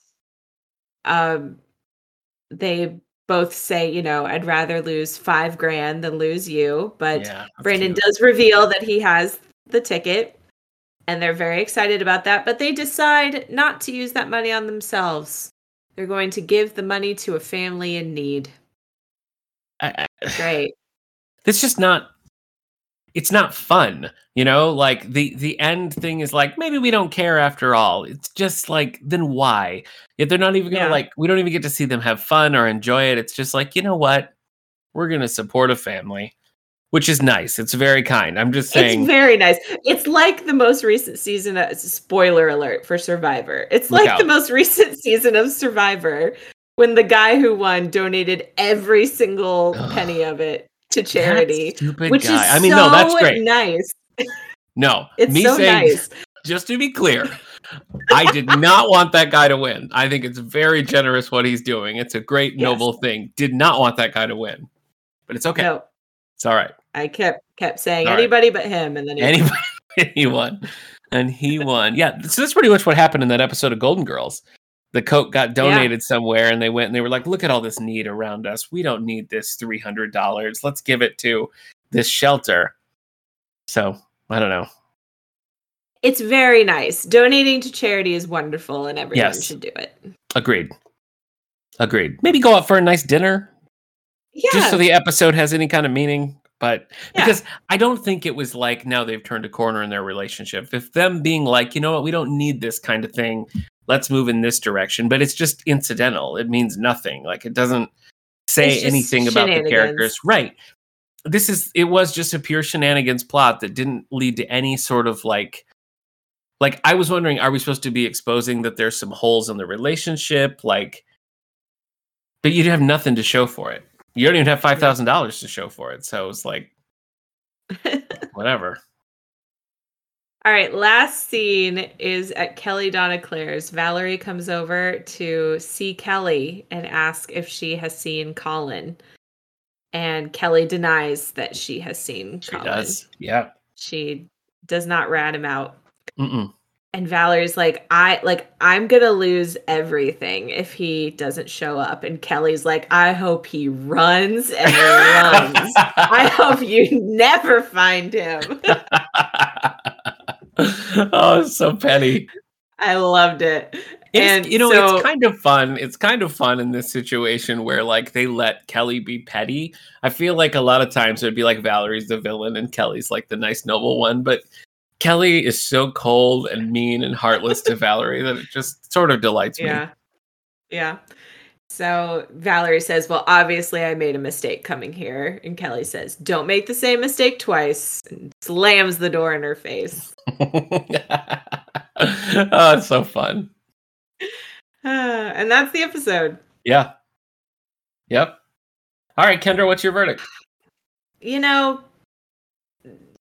um they both say you know i'd rather lose five grand than lose you but yeah. brandon cute. does reveal that he has the ticket and they're very excited about that but they decide not to use that money on themselves. They're going to give the money to a family in need. I- I- great. It's just not it's not fun you know? Like the the end thing is like maybe we don't care after all. It's just like then why? If they're not even gonna Yeah. like we don't even get to see them have fun or enjoy it. It's just like you know what? We're gonna support a family which is nice. It's very kind. I'm just saying it's very nice. It's like the most recent season of spoiler alert for survivor. It's like the most recent season of survivor when the guy who won donated every single penny of it to charity stupid which guy. Is i mean so no that's great. nice. No it's me so saying nice. just to be clear i did not want that guy to win. I think it's very generous what he's doing. It's a great Yes. noble thing. Did not want that guy to win but it's okay. No. It's all right i kept kept saying All right. anybody but him and then he won. Anybody, he won, and he won. Yeah, so that's pretty much what happened in that episode of Golden Girls. The coat got donated somewhere, and they went and they were like, "Look at all this need around us. We don't need this three hundred dollars. Let's give it to this shelter." So I don't know. it's very nice donating to charity is wonderful and everyone Yes. should do it Agreed. Agreed. Maybe go out for a nice dinner, yeah just so the episode has any kind of meaning. But Yeah. because I don't think it was like now they've turned a corner in their relationship. If them being like, you know what, we don't need this kind of thing. Let's move in this direction. But it's just incidental. It means nothing. Like it doesn't say anything about the characters. Right. This is it was just a pure shenanigans plot that didn't lead to any sort of like like I was wondering, are we supposed to be exposing that there's some holes in the relationship? Like but you have nothing to show for it. You don't even have five thousand dollars to show for it. So it's like whatever. All right, last scene is at Kelly Donna Claire's. Valerie comes over to see Kelly and ask if she has seen Colin. And Kelly denies that she has seen She Colin. does. Yeah. She does not rat him out. Mm-mm. And Valerie's like, I like I'm gonna lose everything if he doesn't show up. And Kelly's like, I hope he runs and runs. I hope you never find him. oh, so petty. I loved it. And you know, so- it's kind of fun. It's kind of fun in this situation where like they let Kelly be petty. I feel like a lot of times it would be like Valerie's the villain and Kelly's like the nice noble one, but Kelly is so cold and mean and heartless to Valerie that it just sort of delights me. Yeah. Yeah. So Valerie says, Well, obviously I made a mistake coming here. And Kelly says, Don't make the same mistake twice. And slams the door in her face. oh, it's so fun. And that's the episode. Yeah. Yep. All right, Kendra, what's your verdict? You know,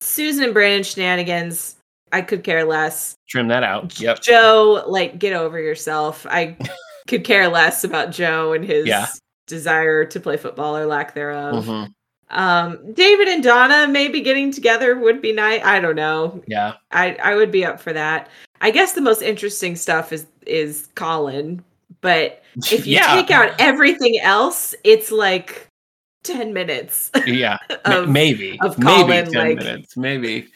Susan and Brandon shenanigans, I could care less. Trim that out. Yep. Joe, like, get over yourself. I could care less about Joe and his Yeah. desire to play football or lack thereof. Mhm. Um, David and Donna maybe getting together would be nice. I don't know. Yeah. I I would be up for that. I guess the most interesting stuff is is Colin, but if you yeah. take out everything else, it's like ten minutes. yeah. Of, maybe. of maybe 10 like- minutes. Maybe.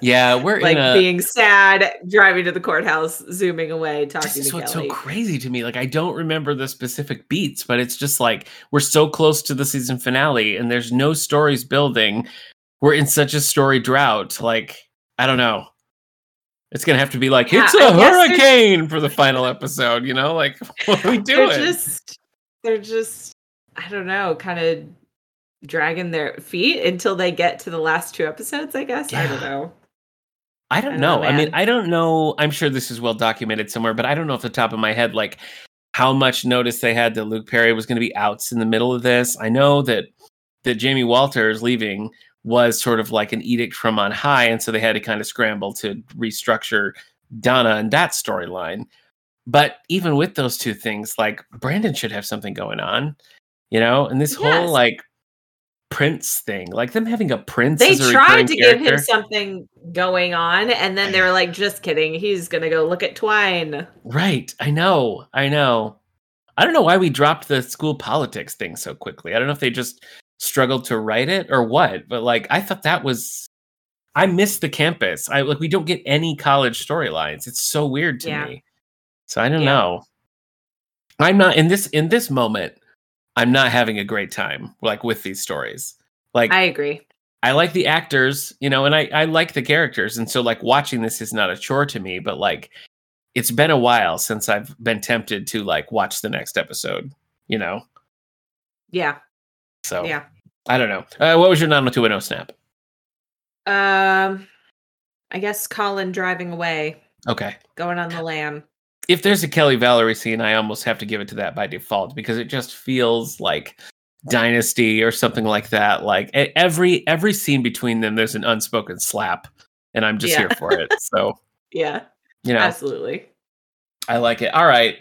Yeah, we're like in a being sad, driving to the courthouse, zooming away, talking this to is what's Kelly. so crazy to me. Like I don't remember the specific beats, but it's just like we're so close to the season finale and there's no stories building. We're in such a story drought. Like, I don't know. It's gonna have to be like, Yeah, it's I a there's- hurricane for the final episode, you know? Like, what are we doing? they're just they're just I don't know, kind of dragging their feet until they get to the last two episodes, I guess. I don't know. I I don't don't know. know, I mean. I don't know. I'm sure this is well documented somewhere, but I don't know off the top of my head, like how much notice they had that Luke Perry was going to be outs in the middle of this. I know that that Jamie Walters leaving was sort of like an edict from on high, and so they had to kind of scramble to restructure Donna and that storyline. But even with those two things, like Brandon should have something going on, you know, and this Yes. whole like prince thing, like them having a prince. They tried to give him something going on, and then they were like, just kidding. He's gonna go look at Twine. Right. I know. I know. I don't know why we dropped the school politics thing so quickly. I don't know if they just struggled to write it or what, but like I thought that was I miss the campus. I like we don't get any college storylines. It's so weird to Yeah. me. So I don't Yeah. know. I'm not in this in this moment. I'm not having a great time like with these stories. Like I agree. I like the actors, you know, and I, I like the characters. And so like watching this is not a chore to me, but like it's been a while since I've been tempted to like watch the next episode, you know? Yeah. So Yeah. I don't know. Uh, what was your 90210 snap? Um, I guess Colin driving away, Okay. going on the lam. If there's a Kelly Valerie scene, I almost have to give it to that by default because it just feels like Dynasty or something like that. Like every every scene between them, there's an unspoken slap, and I'm just Yeah. here for it. So Yeah, you know, absolutely. I like it. All right.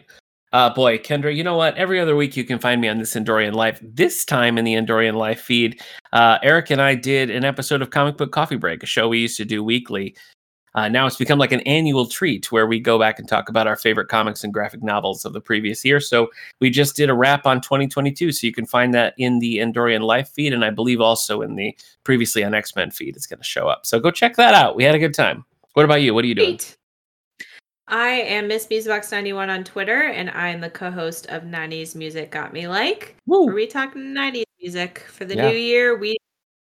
Uh, boy, Kendra, you know what? Every other week you can find me on this Endorian Life. This time in the Endorian Life feed, uh, Eric and I did an episode of Comic Book Coffee Break, a show we used to do weekly. Uh, now it's become like an annual treat where we go back and talk about our favorite comics and graphic novels of the previous year. So we just did a wrap on 2022. So you can find that in the Endorian Life feed, and I believe also in the previously on X Men feed. It's going to show up. So go check that out. We had a good time. What about you? What are you doing? Great. I am Miss Musebox91 on Twitter, and I'm the co-host of 90s Music Got Me Like, Woo. where we talk 90s music for the Yeah. new year. We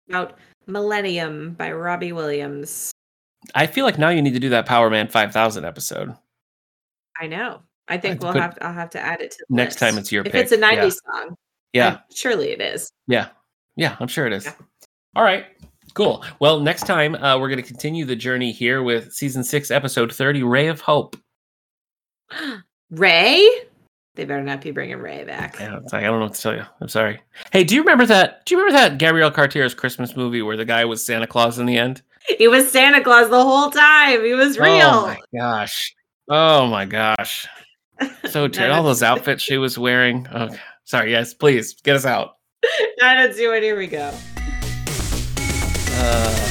about Millennium by Robbie Williams. I feel like now you need to do that Powerman 5000 episode. I know. I think I'd we'll put- have to, I'll have to add it to the Next list. time it's your if pick. it's a Yeah. 90s song. Yeah. then surely it is. Yeah. Yeah, I'm sure it is. Yeah. All right. Cool. Well, next time uh, we're going to continue the journey here with season six, episode 30, Ray of Hope. Ray? They better not be bringing Ray back. Yeah, it's like, I don't know what to tell you. I'm sorry. Hey, do you remember that? Do you remember that Gabrielle Carteris Christmas movie where the guy was Santa Claus in the end? He was Santa Claus the whole time. He was real. Oh my gosh. Oh my gosh. So ter- all those outfits she was wearing. Okay. Sorry. Yes, please get us out. Nine and two, and here we go. Uh,